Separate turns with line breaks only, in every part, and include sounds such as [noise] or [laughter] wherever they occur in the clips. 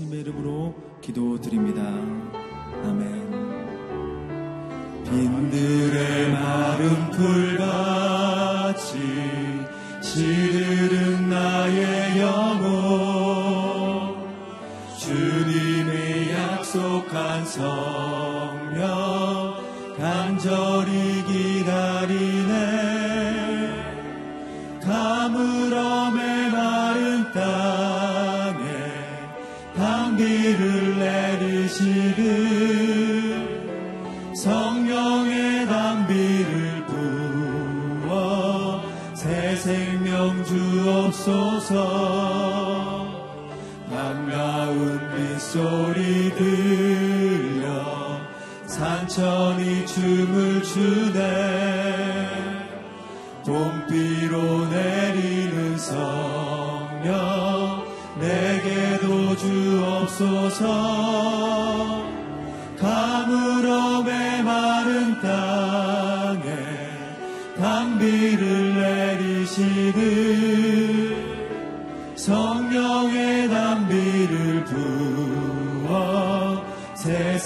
예수님의 이름으로 기도드립니다. 아멘.
빈들의 마른 풀같이 시들은 나의 영혼 주님의 약속한 성 주옵소서 반가운 빗소리 들려 산천이 춤을 추네 봄비로 내리는 성령 내게도 주옵소서 가물음의 마른 땅에 담비를 내리시듯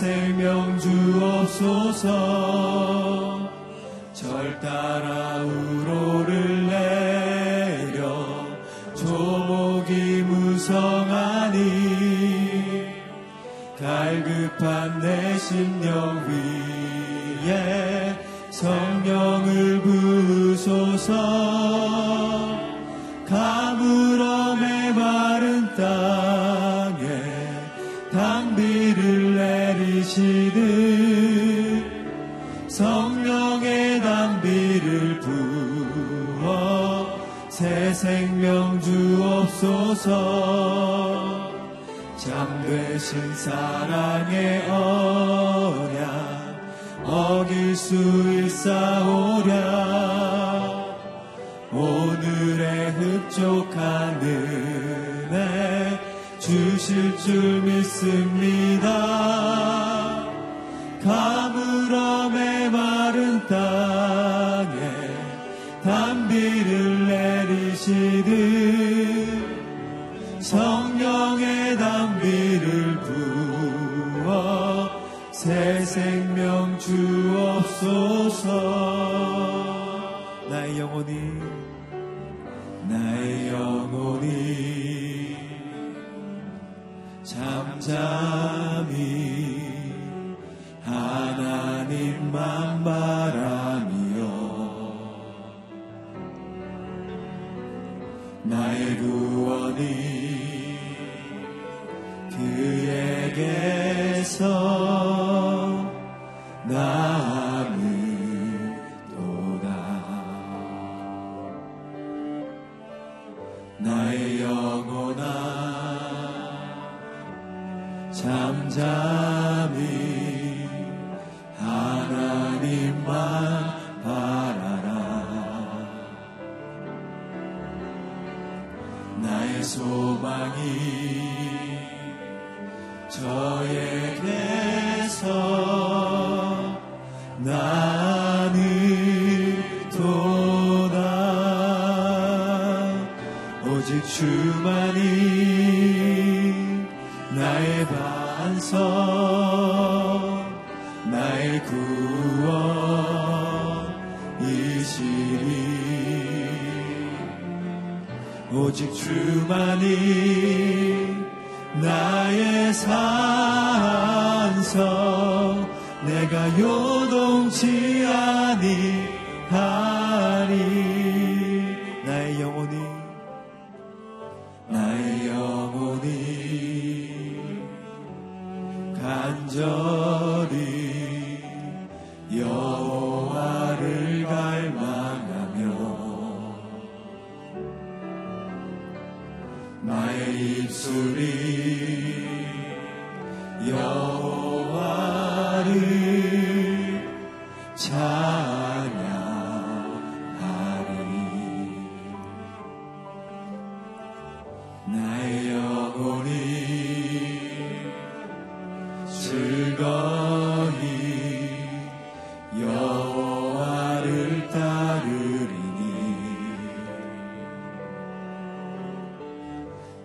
생명 주옵소서. 절 따라 우로를 내려 조목이 무성하니 갈급한 내 심령 위에 성령을 부으소서. 가물음의 마른 땅 내리시듯 성령의 담비를 부어 새 생명 주옵소서. 잠되신 사랑의 언약 어길 수 있사오랴. 오늘의 흡족한 은혜 주실 줄 믿습니다 가물음의 마른 땅에 담비를 내리시듯 성령의 담비를 부어 새 생명 주옵소서. 나의 영혼이 나의 영혼이 잠잠 하나님만 바라며 나의 구원이 그에게서 오직 주만이 나의 산성 내가 요동치 아니하리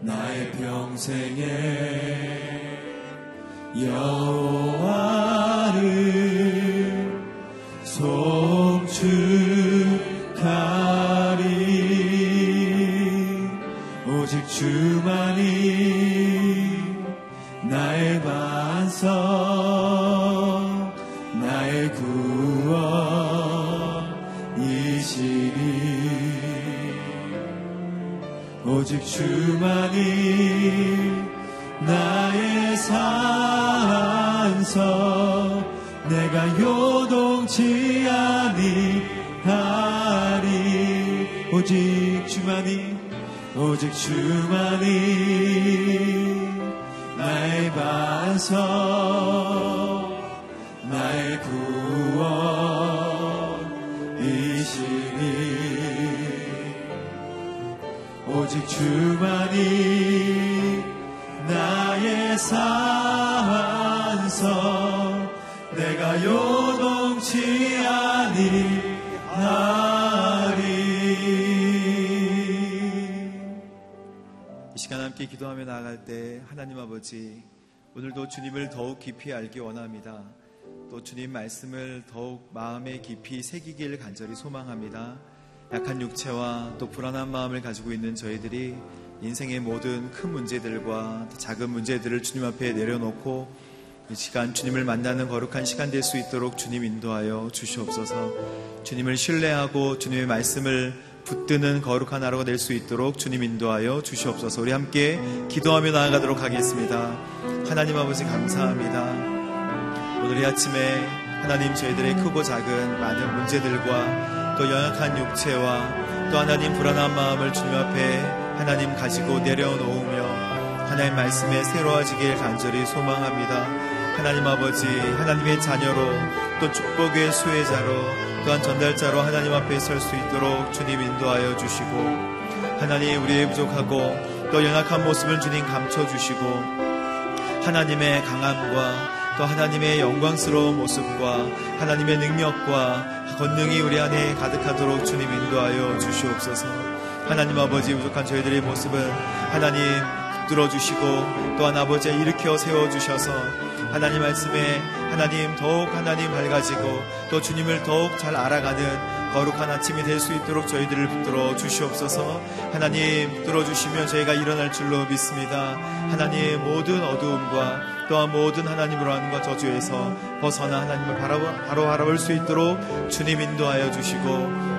나의 평생에 여호와 오직 주만이 나의 산서. 내가 요동치 아니하리. 오직 주만이 오직 주만이 나의 반석 오직 주만이 나의 산서 내가 요동치 아니하리
이 시간 함께 기도하며 나아갈 때 하나님 아버지 오늘도 주님을 더욱 깊이 알기 원합니다. 또 주님 말씀을 더욱 마음에 깊이 새기길 간절히 소망합니다. 약한 육체와 또 불안한 마음을 가지고 있는 저희들이 인생의 모든 큰 문제들과 작은 문제들을 주님 앞에 내려놓고 이 시간 주님을 만나는 거룩한 시간 될 수 있도록 주님 인도하여 주시옵소서. 주님을 신뢰하고 주님의 말씀을 붙드는 거룩한 하루가 될 수 있도록 주님 인도하여 주시옵소서. 우리 함께 기도하며 나아가도록 하겠습니다. 하나님 아버지 감사합니다. 오늘 이 아침에 하나님 저희들의 크고 작은 많은 문제들과 또 연약한 육체와 또 하나님 불안한 마음을 주님 앞에 하나님 가지고 내려놓으며 하나님 말씀에 새로워지길 간절히 소망합니다. 하나님 아버지, 하나님의 자녀로 또 축복의 수혜자로 또한 전달자로 하나님 앞에 설 수 있도록 주님 인도하여 주시고 하나님 우리의 부족하고 또 연약한 모습을 주님 감춰주시고 하나님의 강함과 또 하나님의 영광스러운 모습과 하나님의 능력과 권능이 우리 안에 가득하도록 주님 인도하여 주시옵소서. 하나님 아버지 부족한 저희들의 모습은 하나님 붙들어주시고 또한 아버지 일으켜 세워주셔서 하나님 말씀에 하나님 더욱 하나님 밝아지고 또 주님을 더욱 잘 알아가는 거룩한 아침이 될 수 있도록 저희들을 붙들어 주시옵소서 하나님 붙들어 주시면 저희가 일어날 줄로 믿습니다 하나님 모든 어두움과 또한 모든 하나님으로 하는 것 저주에서 벗어나 하나님을 바로, 바라볼 수 있도록 주님 인도하여 주시고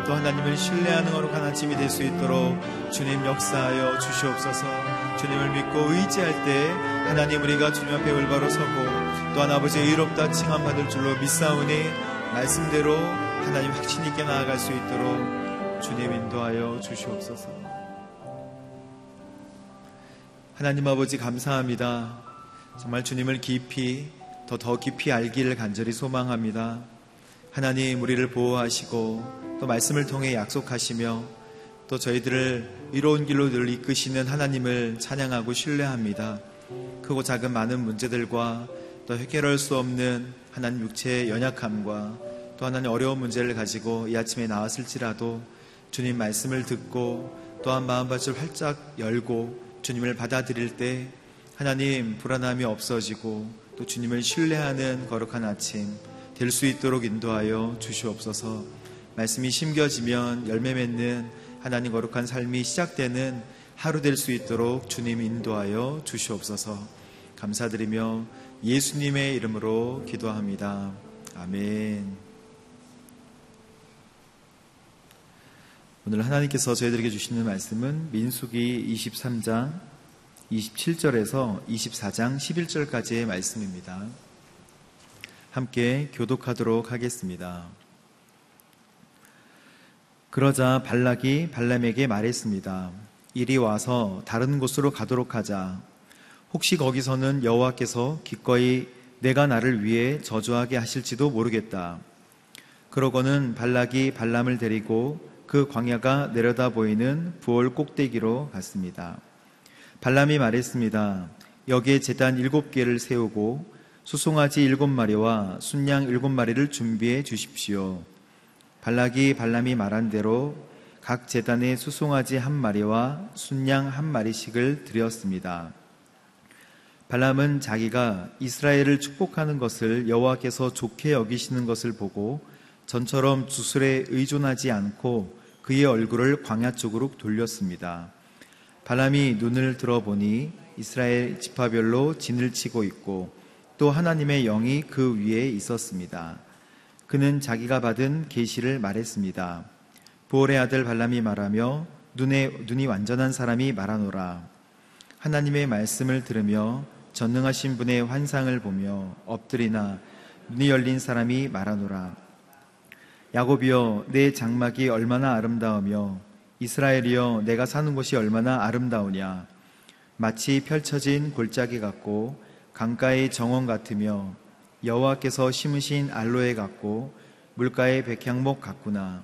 또 하나님을 신뢰하는 거룩한 아침이 될 수 있도록 주님 역사하여 주시옵소서 주님을 믿고 의지할 때 하나님 우리가 주님 앞에 올바로 서고 또한 아버지의 의롭다 칭함 받을 줄로 믿사오니 말씀대로 하나님 확신 있게 나아갈 수 있도록 주님 인도하여 주시옵소서. 하나님 아버지 감사합니다. 정말 주님을 깊이 더 더 깊이 알기를 간절히 소망합니다. 하나님 우리를 보호하시고 또 말씀을 통해 약속하시며 또 저희들을 이로운 길로 늘 이끄시는 하나님을 찬양하고 신뢰합니다. 크고 작은 많은 문제들과 또 해결할 수 없는 하나님 육체의 연약함과 또 하나님 어려운 문제를 가지고 이 아침에 나왔을지라도 주님 말씀을 듣고 또한 마음밭을 활짝 열고 주님을 받아들일 때 하나님 불안함이 없어지고 또 주님을 신뢰하는 거룩한 아침 될 수 있도록 인도하여 주시옵소서 말씀이 심겨지면 열매 맺는 하나님 거룩한 삶이 시작되는 하루 될 수 있도록 주님 인도하여 주시옵소서 감사드리며 예수님의 이름으로 기도합니다. 아멘. 오늘 하나님께서 저희들에게 주시는 말씀은 민수기 23장 27절에서 24장 11절까지의 말씀입니다. 함께 교독하도록 하겠습니다. 그러자 발락이 발람에게 말했습니다. 이리 와서 다른 곳으로 가도록 하자. 혹시 거기서는 여호와께서 기꺼이 내가 나를 위해 저주하게 하실지도 모르겠다. 그러고는 발락이 발람을 데리고 그 광야가 내려다 보이는 부월 꼭대기로 갔습니다. 발람이 말했습니다. 여기에 재단 일곱 개를 세우고 수송아지 일곱 마리와 순양 일곱 마리를 준비해 주십시오. 발락이 발람이 말한 대로 각 재단에 수송아지 한 마리와 순양 한 마리씩을 드렸습니다. 발람은 자기가 이스라엘을 축복하는 것을 여호와께서 좋게 여기시는 것을 보고 전처럼 주술에 의존하지 않고 그의 얼굴을 광야 쪽으로 돌렸습니다. 발람이 눈을 들어보니 이스라엘 지파별로 진을 치고 있고 또 하나님의 영이 그 위에 있었습니다. 그는 자기가 받은 계시를 말했습니다. 부올의 아들 발람이 말하며 눈에 눈이 완전한 사람이 말하노라. 하나님의 말씀을 들으며 전능하신 분의 환상을 보며 엎드리나 눈이 열린 사람이 말하노라. 야곱이여 내 장막이 얼마나 아름다우며 이스라엘이여 내가 사는 곳이 얼마나 아름다우냐 마치 펼쳐진 골짜기 같고 강가의 정원 같으며 여호와께서 심으신 알로에 같고 물가의 백향목 같구나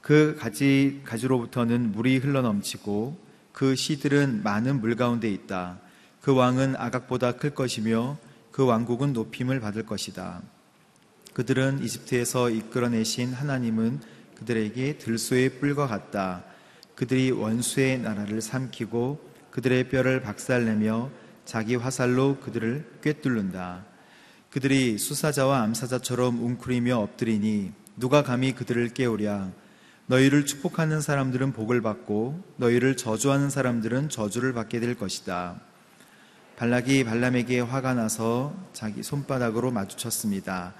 그 가지 가지로부터는 물이 흘러넘치고 그 씨들은 많은 물 가운데 있다 그 왕은 아각보다 클 것이며 그 왕국은 높임을 받을 것이다. 그들은 이집트에서 이끌어내신 하나님은 그들에게 들소의 뿔과 같다. 그들이 원수의 나라를 삼키고 그들의 뼈를 박살내며 자기 화살로 그들을 꿰뚫는다. 그들이 수사자와 암사자처럼 웅크리며 엎드리니 누가 감히 그들을 깨우랴. 너희를 축복하는 사람들은 복을 받고 너희를 저주하는 사람들은 저주를 받게 될 것이다. 발락이 발람에게 화가 나서 자기 손바닥으로 마주쳤습니다.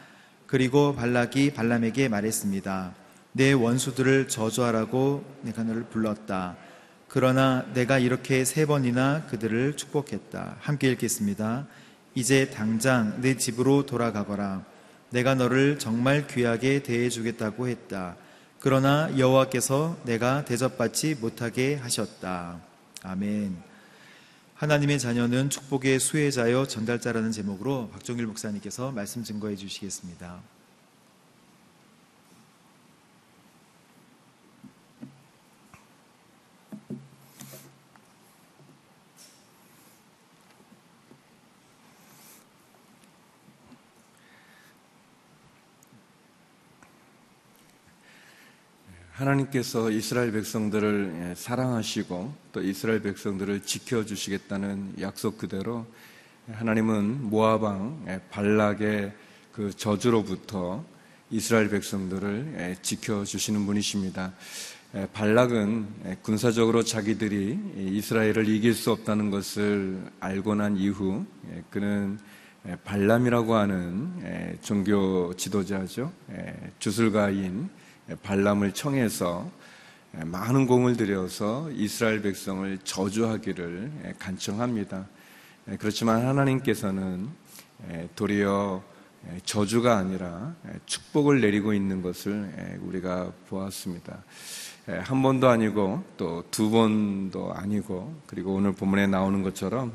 그리고 발락이 발람에게 말했습니다. 내 원수들을 저주하라고 내가 너를 불렀다. 그러나 내가 이렇게 세 번이나 그들을 축복했다. 함께 읽겠습니다. 이제 당장 내 집으로 돌아가거라. 내가 너를 정말 귀하게 대해주겠다고 했다. 그러나 여호와께서 내가 대접받지 못하게 하셨다. 아멘. 하나님의 자녀는 축복의 수혜자여 전달자라는 제목으로 박종일 목사님께서 말씀 증거해 주시겠습니다.
하나님께서 이스라엘 백성들을 예, 사랑하시고 또 이스라엘 백성들을 지켜주시겠다는 약속 그대로 하나님은 모아방 예, 발락의 그 저주로부터 이스라엘 백성들을 예, 지켜주시는 분이십니다. 발락은 군사적으로 자기들이 이스라엘을 이길 수 없다는 것을 알고 난 이후 그는 발람이라고 하는 종교 지도자죠. 주술가인 발람을 청해서 많은 공을 들여서 이스라엘 백성을 저주하기를 간청합니다. 그렇지만 하나님께서는 도리어 저주가 아니라 축복을 내리고 있는 것을 우리가 보았습니다. 한 번도 아니고 또 두 번도 아니고 그리고 오늘 본문에 나오는 것처럼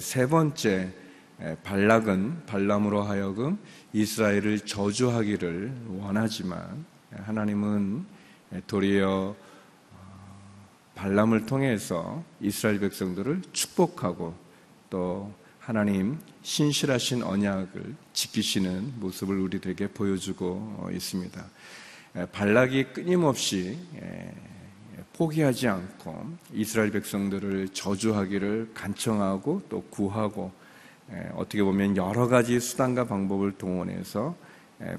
세 번째 발락은 발람으로 하여금 이스라엘을 저주하기를 원하지만 하나님은 도리어 어, 발람을 통해서 이스라엘 백성들을 축복하고 또 하나님 신실하신 언약을 지키시는 모습을 우리들에게 보여주고 있습니다. 발락이 끊임없이 포기하지 않고 이스라엘 백성들을 저주하기를 간청하고 또 구하고 어떻게 보면 여러 가지 수단과 방법을 동원해서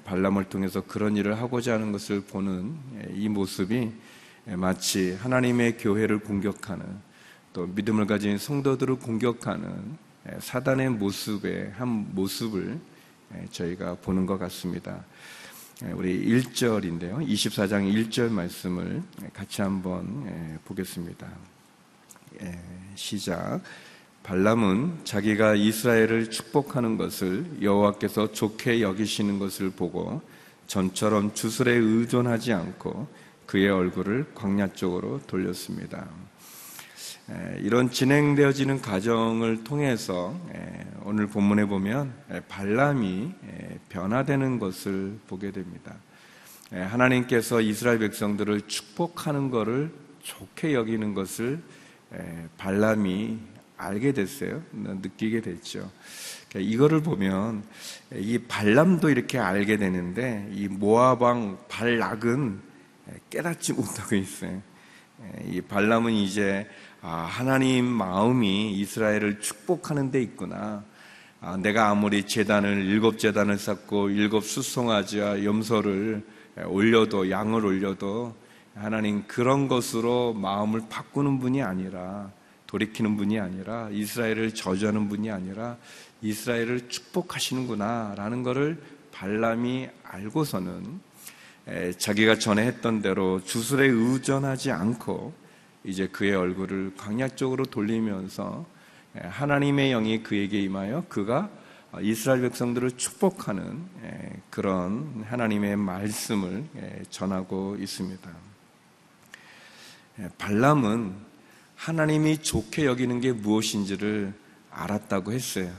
발람을 통해서 그런 일을 하고자 하는 것을 보는 이 모습이 마치 하나님의 교회를 공격하는 또 믿음을 가진 성도들을 공격하는 사단의 모습의 한 모습을 저희가 보는 것 같습니다. 우리 1절인데요. 24장 1절 말씀을 같이 한번 보겠습니다. 시작. 발람은 자기가 이스라엘을 축복하는 것을 여호와께서 좋게 여기시는 것을 보고 전처럼 주술에 의존하지 않고 그의 얼굴을 광야 쪽으로 돌렸습니다. 이런 진행되어지는 과정을 통해서 오늘 본문에 보면 발람이 변화되는 것을 보게 됩니다. 하나님께서 이스라엘 백성들을 축복하는 것을 좋게 여기는 것을 발람이 알게 됐어요. 느끼게 됐죠. 그러니까 이거를 보면 이 발람도 이렇게 알게 되는데 이 모아방 발락은 깨닫지 못하고 있어요. 이 발람은 이제 아, 하나님 마음이 이스라엘을 축복하는 데 있구나. 아, 내가 아무리 재단을 일곱 재단을 쌓고 일곱 수송아지와 염소를 올려도 양을 올려도 하나님 그런 것으로 마음을 바꾸는 분이 아니라 돌이키는 분이 아니라 이스라엘을 저주하는 분이 아니라 이스라엘을 축복하시는구나라는 것을 발람이 알고서는 자기가 전에 했던 대로 주술에 의존하지 않고 이제 그의 얼굴을 광약적으로 돌리면서 하나님의 영이 그에게 임하여 그가 이스라엘 백성들을 축복하는 그런 하나님의 말씀을 전하고 있습니다. 발람은 하나님이 좋게 여기는 게 무엇인지를 알았다고 했어요.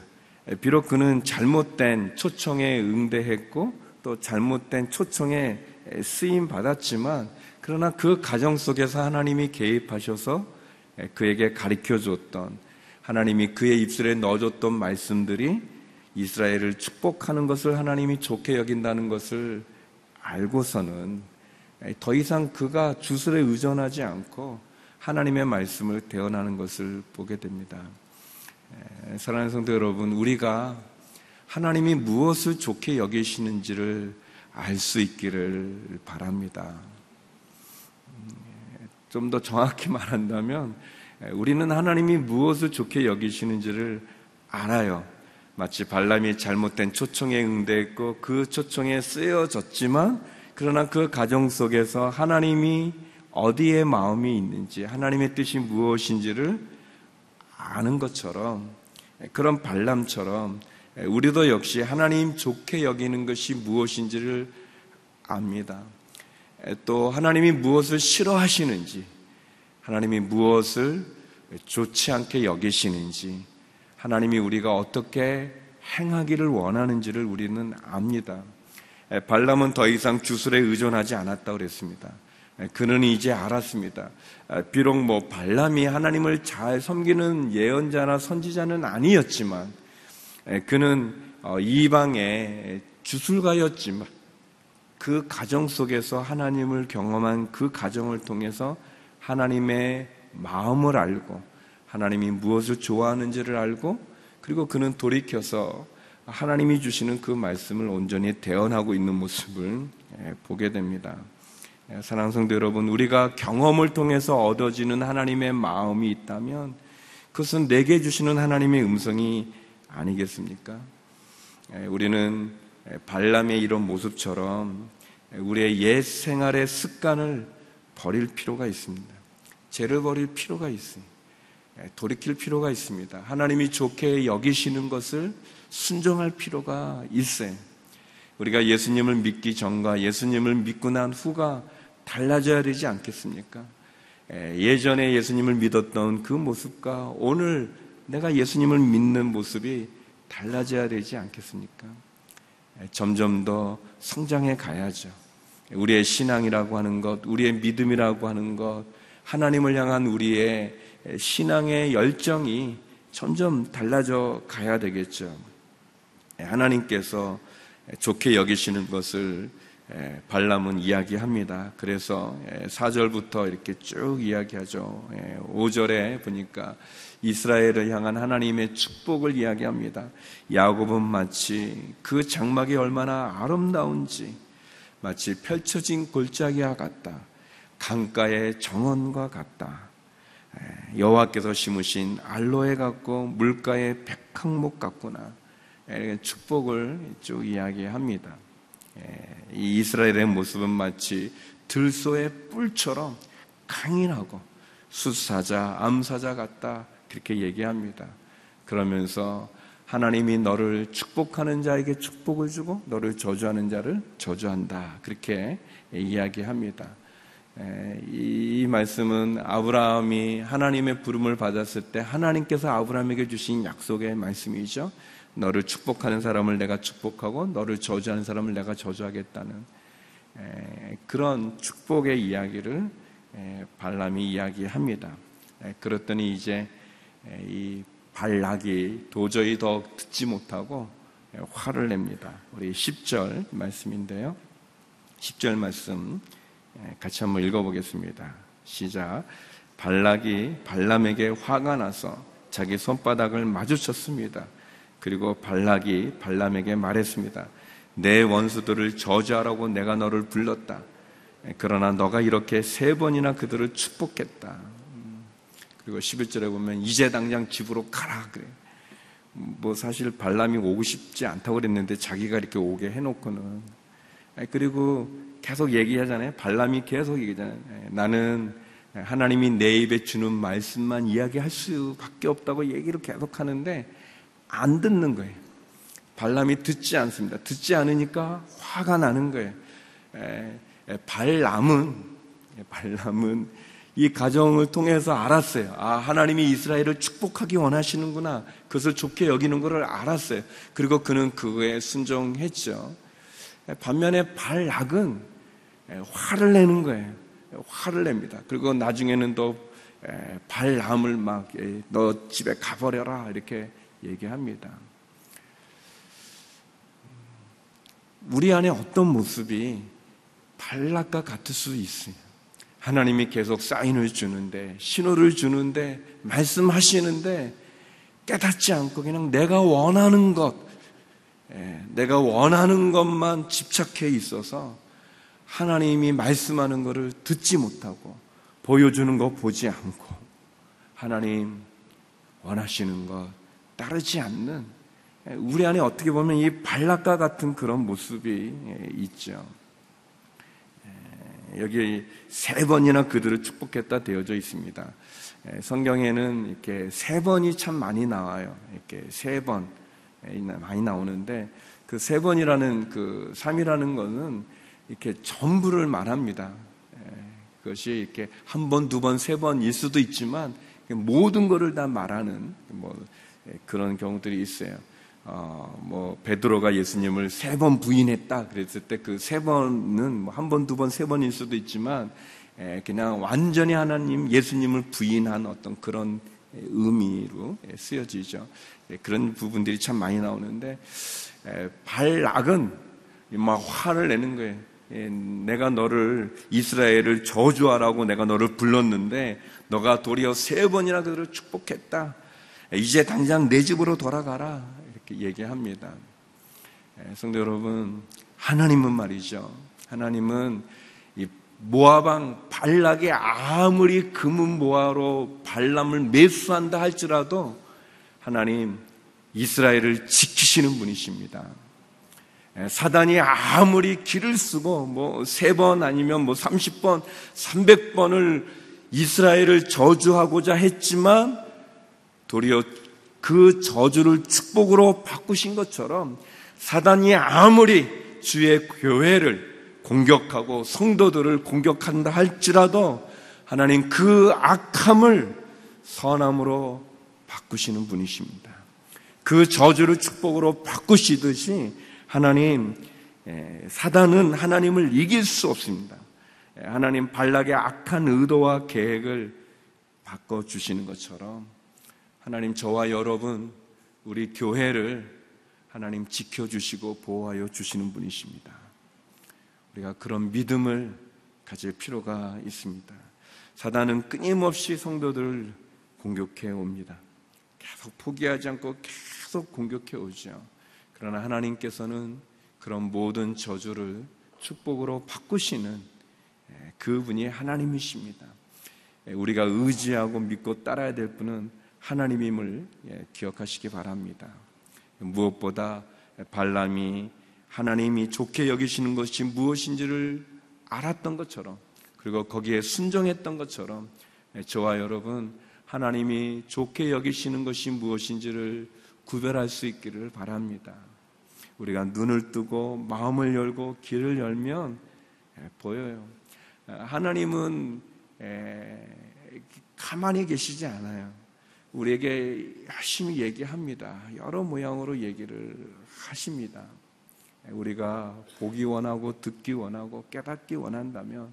비록 그는 잘못된 초청에 응대했고 또 잘못된 초청에 쓰임 받았지만 그러나 그 가정 속에서 하나님이 개입하셔서 그에게 가르쳐 줬던 하나님이 그의 입술에 넣어줬던 말씀들이 이스라엘을 축복하는 것을 하나님이 좋게 여긴다는 것을 알고서는 더 이상 그가 주술에 의존하지 않고 하나님의 말씀을 대언하는 것을 보게 됩니다. 사랑하는 성도 여러분, 우리가 하나님이 무엇을 좋게 여기시는지를 알 수 있기를 바랍니다. 좀 더 정확히 [laughs] 말한다면, 우리는 하나님이 무엇을 좋게 여기시는지를 알아요. 마치 발람이 잘못된 초청에 응대했고 그 초청에 쓰여졌지만 그러나 그 가정 속에서 하나님이 어디에 마음이 있는지 하나님의 뜻이 무엇인지를 아는 것처럼 그런 발람처럼 우리도 역시 하나님 좋게 여기는 것이 무엇인지를 압니다. 또 하나님이 무엇을 싫어하시는지, 하나님이 무엇을 좋지 않게 여기시는지, 하나님이 우리가 어떻게 행하기를 원하는지를 우리는 압니다. 발람은 더 이상 주술에 의존하지 않았다고 그랬습니다. 그는 이제 알았습니다. 비록 뭐 발람이 하나님을 잘 섬기는 예언자나 선지자는 아니었지만 그는 어, 이방의 주술가였지만 그 가정 속에서 하나님을 경험한 그 가정을 통해서 하나님의 마음을 알고 하나님이 무엇을 좋아하는지를 알고 그리고 그는 돌이켜서 하나님이 주시는 그 말씀을 온전히 대언하고 있는 모습을 보게 됩니다. 예, 사랑하는 성도 여러분, 우리가 경험을 통해서 얻어지는 하나님의 마음이 있다면 그것은 내게 주시는 하나님의 음성이 아니겠습니까? 예, 우리는 발람의 이런 모습처럼 우리의 옛 생활의 습관을 버릴 필요가 있습니다. 죄를 버릴 필요가 있어요. 예, 돌이킬 필요가 있습니다. 하나님이 좋게 여기시는 것을 순종할 필요가 있어요. 우리가 예수님을 믿기 전과 예수님을 믿고 난 후가 달라져야 되지 않겠습니까? 예전에 예수님을 믿었던 그 모습과 오늘 내가 예수님을 믿는 모습이 달라져야 되지 않겠습니까? 점점 더 성장해 가야죠. 우리의 신앙이라고 하는 것, 우리의 믿음이라고 하는 것, 하나님을 향한 우리의 신앙의 열정이 점점 달라져 가야 되겠죠. 하나님께서 좋게 여기시는 것을 발람은 이야기합니다. 그래서 4절부터 이렇게 쭉 이야기하죠. 5절에 보니까 이스라엘을 향한 하나님의 축복을 이야기합니다. 야곱은 마치 그 장막이 얼마나 아름다운지 마치 펼쳐진 골짜기와 같다. 강가의 정원과 같다. 여호와께서 심으신 알로에 같고 물가의 백항목 같구나. 축복을 쭉 이야기합니다. 이 이스라엘의 모습은 마치 들소의 뿔처럼 강인하고 수사자, 암사자 같다. 그렇게 얘기합니다. 그러면서 하나님이 너를 축복하는 자에게 축복을 주고 너를 저주하는 자를 저주한다. 그렇게 이야기합니다. 이 말씀은 아브라함이 하나님의 부름을 받았을 때 하나님께서 아브라함에게 주신 약속의 말씀이죠. 너를 축복하는 사람을 내가 축복하고 너를 저주하는 사람을 내가 저주하겠다는 그런 축복의 이야기를 발람이 이야기합니다. 그랬더니 이제 이 발락이 도저히 더 듣지 못하고 화를 냅니다. 우리 10절 말씀인데요. 10절 말씀 같이 한번 읽어보겠습니다. 시작. 발락이 발람에게 화가 나서 자기 손바닥을 마주쳤습니다. 그리고 발락이 발람에게 말했습니다. 내 원수들을 저주하라고 내가 너를 불렀다. 그러나 너가 이렇게 세 번이나 그들을 축복했다. 그리고 11절에 보면 이제 당장 집으로 가라 그래. 뭐 사실 발람이 오고 싶지 않다고 그랬는데 자기가 이렇게 오게 해놓고는 그리고 계속 얘기하잖아요. 발람이 계속 얘기하잖아요. 나는 하나님이 내 입에 주는 말씀만 이야기할 수밖에 없다고 얘기를 계속 하는데 안 듣는 거예요. 발람이 듣지 않습니다. 듣지 않으니까 화가 나는 거예요. 발람은 발람은 이 가정을 통해서 알았어요. 아, 하나님이 이스라엘을 축복하기 원하시는구나. 그것을 좋게 여기는 것을 알았어요. 그리고 그는 그거에 순종했죠. 반면에 발락은 화를 내는 거예요. 화를 냅니다. 그리고 나중에는 또 발람을 막 너 집에 가버려라 이렇게 얘기합니다. 우리 안에 어떤 모습이 발락과 같을 수 있어요. 하나님이 계속 사인을 주는데, 신호를 주는데, 말씀하시는데, 깨닫지 않고 그냥 내가 원하는 것, 내가 원하는 것만 집착해 있어서 하나님이 말씀하는 것을 듣지 못하고 보여주는 것 보지 않고 하나님 원하시는 것 따르지 않는 우리 안에 어떻게 보면 이 발락과 같은 그런 모습이 있죠. 여기 세 번이나 그들을 축복했다 되어져 있습니다. 성경에는 이렇게 세 번이 참 많이 나와요. 이렇게 세 번 많이 나오는데 그 세 번이라는 그 3이라는 것은 이렇게 전부를 말합니다. 그것이 이렇게 한 번, 두 번, 세 번일 수도 있지만 모든 것을 다 말하는 뭐 그런 경우들이 있어요. 어, 뭐 베드로가 예수님을 세 번 부인했다 그랬을 때 그 세 번은 뭐 한 번, 두 번, 세 번일 수도 있지만 에, 그냥 완전히 하나님 예수님을 부인한 어떤 그런 의미로 쓰여지죠. 예, 그런 부분들이 참 많이 나오는데 에, 발락은 막 화를 내는 거예요. 예, 내가 너를 이스라엘을 저주하라고 내가 너를 불렀는데 너가 도리어 세 번이나 그들을 축복했다. 이제 당장 내 집으로 돌아가라. 이렇게 얘기합니다. 예, 성도 여러분, 하나님은 말이죠. 하나님은 이 모아방 발락이 아무리 금은 모아로 발람을 매수한다 할지라도 하나님 이스라엘을 지키시는 분이십니다. 예, 사단이 아무리 길을 쓰고 뭐 세 번 아니면 뭐 30번, 300번을 이스라엘을 저주하고자 했지만 도리어 그 저주를 축복으로 바꾸신 것처럼 사단이 아무리 주의 교회를 공격하고 성도들을 공격한다 할지라도 하나님 그 악함을 선함으로 바꾸시는 분이십니다. 그 저주를 축복으로 바꾸시듯이 하나님 사단은 하나님을 이길 수 없습니다. 하나님 발락의 악한 의도와 계획을 바꿔 주시는 것처럼 하나님 저와 여러분 우리 교회를 하나님 지켜주시고 보호하여 주시는 분이십니다. 우리가 그런 믿음을 가질 필요가 있습니다. 사단은 끊임없이 성도들을 공격해 옵니다. 계속 포기하지 않고 계속 공격해 오죠. 그러나 하나님께서는 그런 모든 저주를 축복으로 바꾸시는 그분이 하나님이십니다. 우리가 의지하고 믿고 따라야 될 분은 하나님임을 예, 기억하시기 바랍니다. 무엇보다 발람이 하나님이 좋게 여기시는 것이 무엇인지를 알았던 것처럼 그리고 거기에 순종했던 것처럼 예, 저와 여러분 하나님이 좋게 여기시는 것이 무엇인지를 구별할 수 있기를 바랍니다. 우리가 눈을 뜨고 마음을 열고 길을 열면 예, 보여요. 하나님은 가만히 계시지 않아요. 우리에게 열심히 얘기합니다. 여러 모양으로 얘기를 하십니다. 우리가 보기 원하고 듣기 원하고 깨닫기 원한다면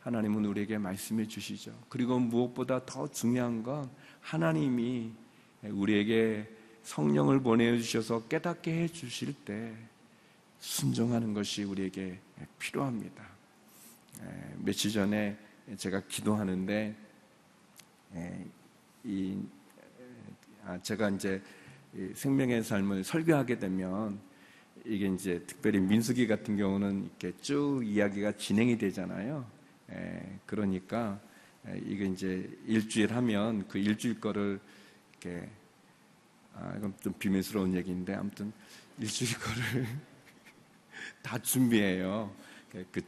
하나님은 우리에게 말씀해 주시죠. 그리고 무엇보다 더 중요한 건 하나님이 우리에게 성령을 보내주셔서 깨닫게 해 주실 때 순종하는 것이 우리에게 필요합니다. 며칠 전에 제가 기도하는데 예, 이 아, 제가 이제 생명의 삶을 설교하게 되면 이게 이제 특별히 민수기 같은 경우는 이렇게 쭉 이야기가 진행이 되잖아요. 예, 그러니까 예, 이게 이제 일주일 하면 그 일주일 거를 이렇게 아, 이건 좀 비밀스러운 얘기인데 아무튼 일주일 [laughs] 거를 다 준비해요. 그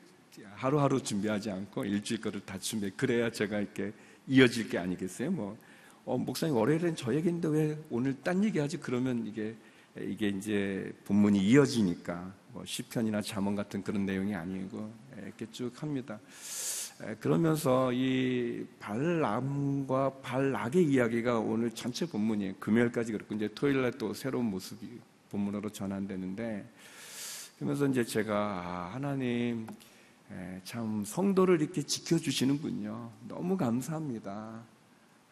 하루하루 준비하지 않고 일주일 거를 다 준비해. 그래야 제가 이렇게 이어질 게 아니겠어요? 뭐, 어, 목사님 월요일엔 저 얘기인데 왜 오늘 딴 얘기하지? 그러면 이게 이게 이제 본문이 이어지니까 뭐 시편이나 잠언 같은 그런 내용이 아니고 이렇게 쭉 합니다. 그러면서 이 발람과 발락의 이야기가 오늘 전체 본문이에요. 금요일까지 그렇고 이제 토요일 날 또 새로운 모습이 본문으로 전환되는데 그러면서 이제 제가 아, 하나님 참 성도를 이렇게 지켜주시는군요. 너무 감사합니다.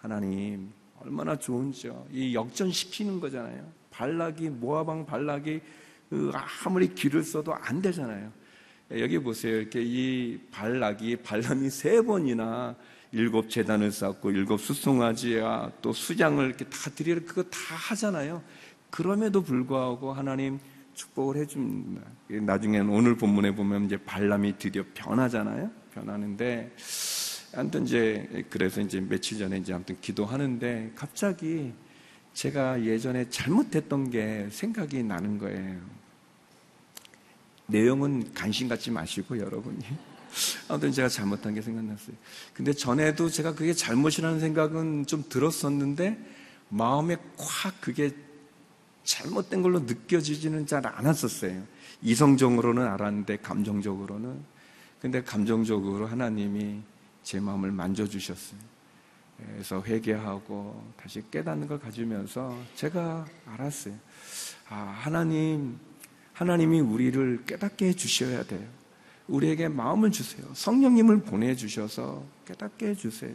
하나님 얼마나 좋은지요. 이 역전시키는 거잖아요. 발락이 모아방 발락이 그 아무리 길을 써도 안 되잖아요. 여기 보세요. 이렇게 이 발락이 발람이 세 번이나 일곱 재단을 쌓고 일곱 수송아지와 또 수장을 이렇게 다 드리려 그거 다 하잖아요. 그럼에도 불구하고 하나님 축복을 해줍니다. 나중에는 오늘 본문에 보면 이제 발람이 드디어 변하잖아요. 변하는데 아무튼 이제 그래서 이제 며칠 전에 이제 아무튼 기도하는데 갑자기 제가 예전에 잘못했던 게 생각이 나는 거예요. 내용은 관심 갖지 마시고 여러분이 [laughs] 아무튼 제가 잘못한 게 생각났어요. 근데 전에도 제가 그게 잘못이라는 생각은 좀 들었었는데 마음에 콱 그게 잘못된 걸로 느껴지지는 잘 않았었어요. 이성적으로는 알았는데 감정적으로는. 근데 감정적으로 하나님이 제 마음을 만져주셨어요. 그래서 회개하고 다시 깨닫는 걸 가지면서 제가 알았어요. 아, 하나님, 하나님이 우리를 깨닫게 해주셔야 돼요. 우리에게 마음을 주세요. 성령님을 보내주셔서 깨닫게 해주세요.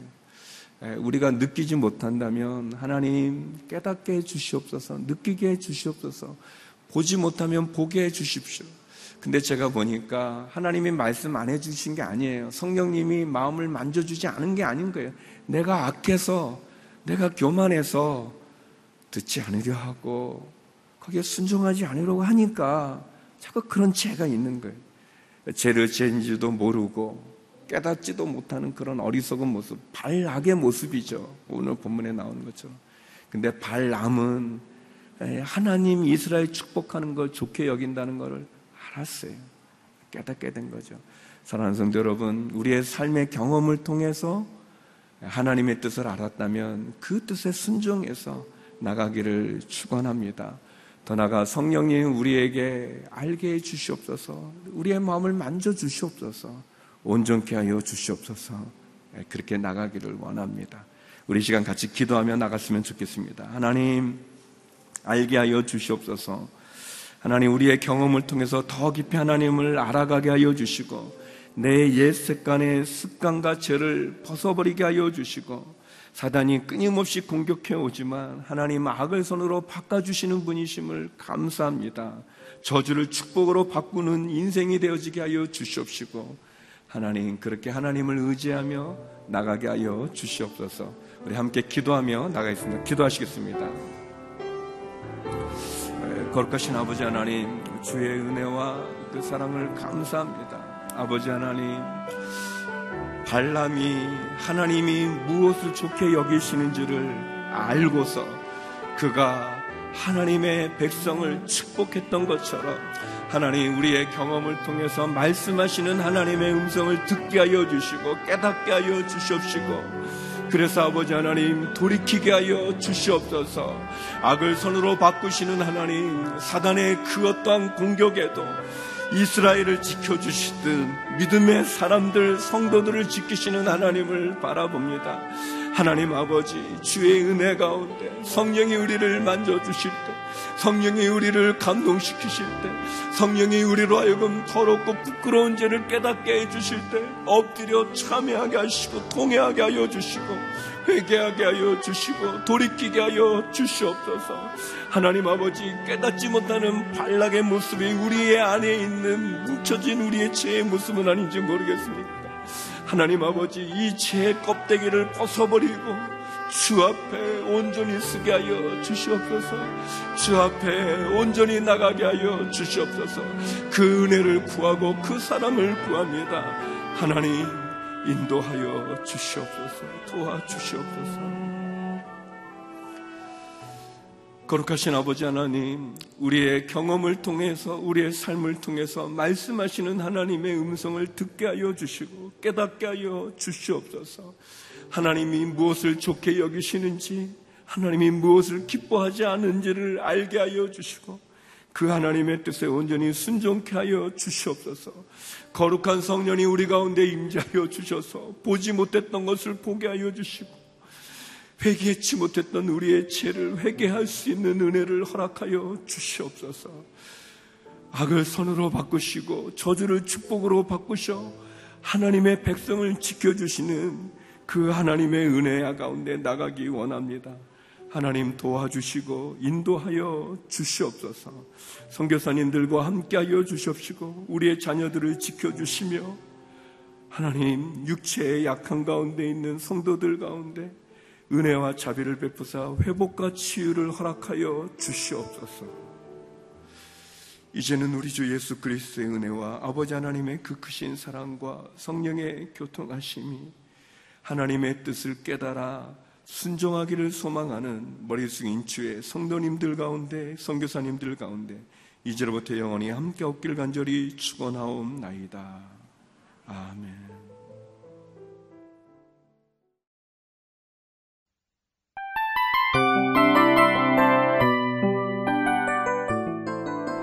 예, 우리가 느끼지 못한다면 하나님 깨닫게 해 주시옵소서, 느끼게 해 주시옵소서, 보지 못하면 보게 해 주십시오. 근데 제가 보니까 하나님이 말씀 안 해주신 게 아니에요. 성령님이 마음을 만져주지 않은 게 아닌 거예요. 내가 악해서, 내가 교만해서 듣지 않으려 하고, 거기에 순종하지 않으려고 하니까 자꾸 그런 죄가 있는 거예요. 죄를 죄인지도 모르고, 깨닫지도 못하는 그런 어리석은 모습, 발악의 모습이죠. 오늘 본문에 나오는 것처럼. 근데 발람은 하나님 이스라엘 축복하는 걸 좋게 여긴다는 것을 알았어요. 깨닫게 된 거죠. 사랑하는 성도 여러분, 우리의 삶의 경험을 통해서 하나님의 뜻을 알았다면 그 뜻에 순종해서 나가기를 축원합니다. 더 나아가 성령님 우리에게 알게 해 주시옵소서. 우리의 마음을 만져 주시옵소서. 온전케 하여 주시옵소서. 예, 그렇게 나가기를 원합니다. 우리 시간 같이 기도하며 나갔으면 좋겠습니다. 하나님, 알게 하여 주시옵소서. 하나님, 우리의 경험을 통해서 더 깊이 하나님을 알아가게 하여 주시고, 내 옛 습관의 습관과 죄를 벗어버리게 하여 주시고, 사단이 끊임없이 공격해 오지만 하나님 악을 손으로 바꿔주시는 분이심을 감사합니다. 저주를 축복으로 바꾸는 인생이 되어지게 하여 주시옵시고, 하나님 그렇게 하나님을 의지하며 나가게 하여 주시옵소서. 우리 함께 기도하며 나가겠습니다. 기도하시겠습니다. 거룩하신 아버지 하나님, 주의 은혜와 그 사랑을 감사합니다. 아버지 하나님, 발람이 하나님이 무엇을 좋게 여기시는지를 알고서 그가 하나님의 백성을 축복했던 것처럼 하나님 우리의 경험을 통해서 말씀하시는 하나님의 음성을 듣게 하여 주시고 깨닫게 하여 주시옵시고 그래서 아버지 하나님 돌이키게 하여 주시옵소서. 악을 손으로 바꾸시는 하나님 사단의 그 어떠한 공격에도 이스라엘을 지켜주시듯 믿음의 사람들 성도들을 지키시는 하나님을 바라봅니다 하나님 아버지 주의 은혜 가운데 성령이 우리를 만져주실 때 성령이 우리를 감동시키실 때 성령이 우리로 하여금 더럽고 부끄러운 죄를 깨닫게 해주실 때 엎드려 참여하게 하시고 통회하게 하여 주시고 회개하게 하여 주시고 돌이키게 하여 주시옵소서. 하나님 아버지 깨닫지 못하는 발락의 모습이 우리의 안에 있는 뭉쳐진 우리의 죄의 모습은 아닌지 모르겠습니다 하나님 아버지 이 죄의 껍데기를 벗어버리고 주 앞에 온전히 쓰게 하여 주시옵소서. 주 앞에 온전히 나가게 하여 주시옵소서. 그 은혜를 구하고 그 사람을 구합니다. 하나님 인도하여 주시옵소서. 도와주시옵소서. 거룩하신 아버지 하나님, 우리의 경험을 통해서, 우리의 삶을 통해서 말씀하시는 하나님의 음성을 듣게 하여 주시고, 깨닫게 하여 주시옵소서. 하나님이 무엇을 좋게 여기시는지, 하나님이 무엇을 기뻐하지 않은지를 알게 하여 주시고, 그 하나님의 뜻에 온전히 순종케 하여 주시옵소서. 거룩한 성령이 우리 가운데 임재하여 주셔서 보지 못했던 것을 보게 하여 주시고 회개치 못했던 우리의 죄를 회개할 수 있는 은혜를 허락하여 주시옵소서. 악을 선으로 바꾸시고 저주를 축복으로 바꾸셔 하나님의 백성을 지켜주시는 그 하나님의 은혜 가운데 나가기 원합니다. 하나님 도와주시고 인도하여 주시옵소서. 성교사님들과 함께하여 주시옵시고 우리의 자녀들을 지켜주시며 하나님 육체의 약한 가운데 있는 성도들 가운데 은혜와 자비를 베푸사 회복과 치유를 허락하여 주시옵소서. 이제는 우리 주 예수 그리스도의 은혜와 아버지 하나님의 그 크신 사랑과 성령의 교통하심이 하나님의 뜻을 깨달아 순종하기를 소망하는 머리 숙인 주의 성도님들 가운데 성교사님들 가운데 이제로부터 영원히 함께 없길 간절히 축원하옵나이다. 아멘.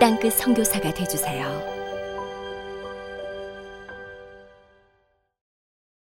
땅끝 성교사가 되주세요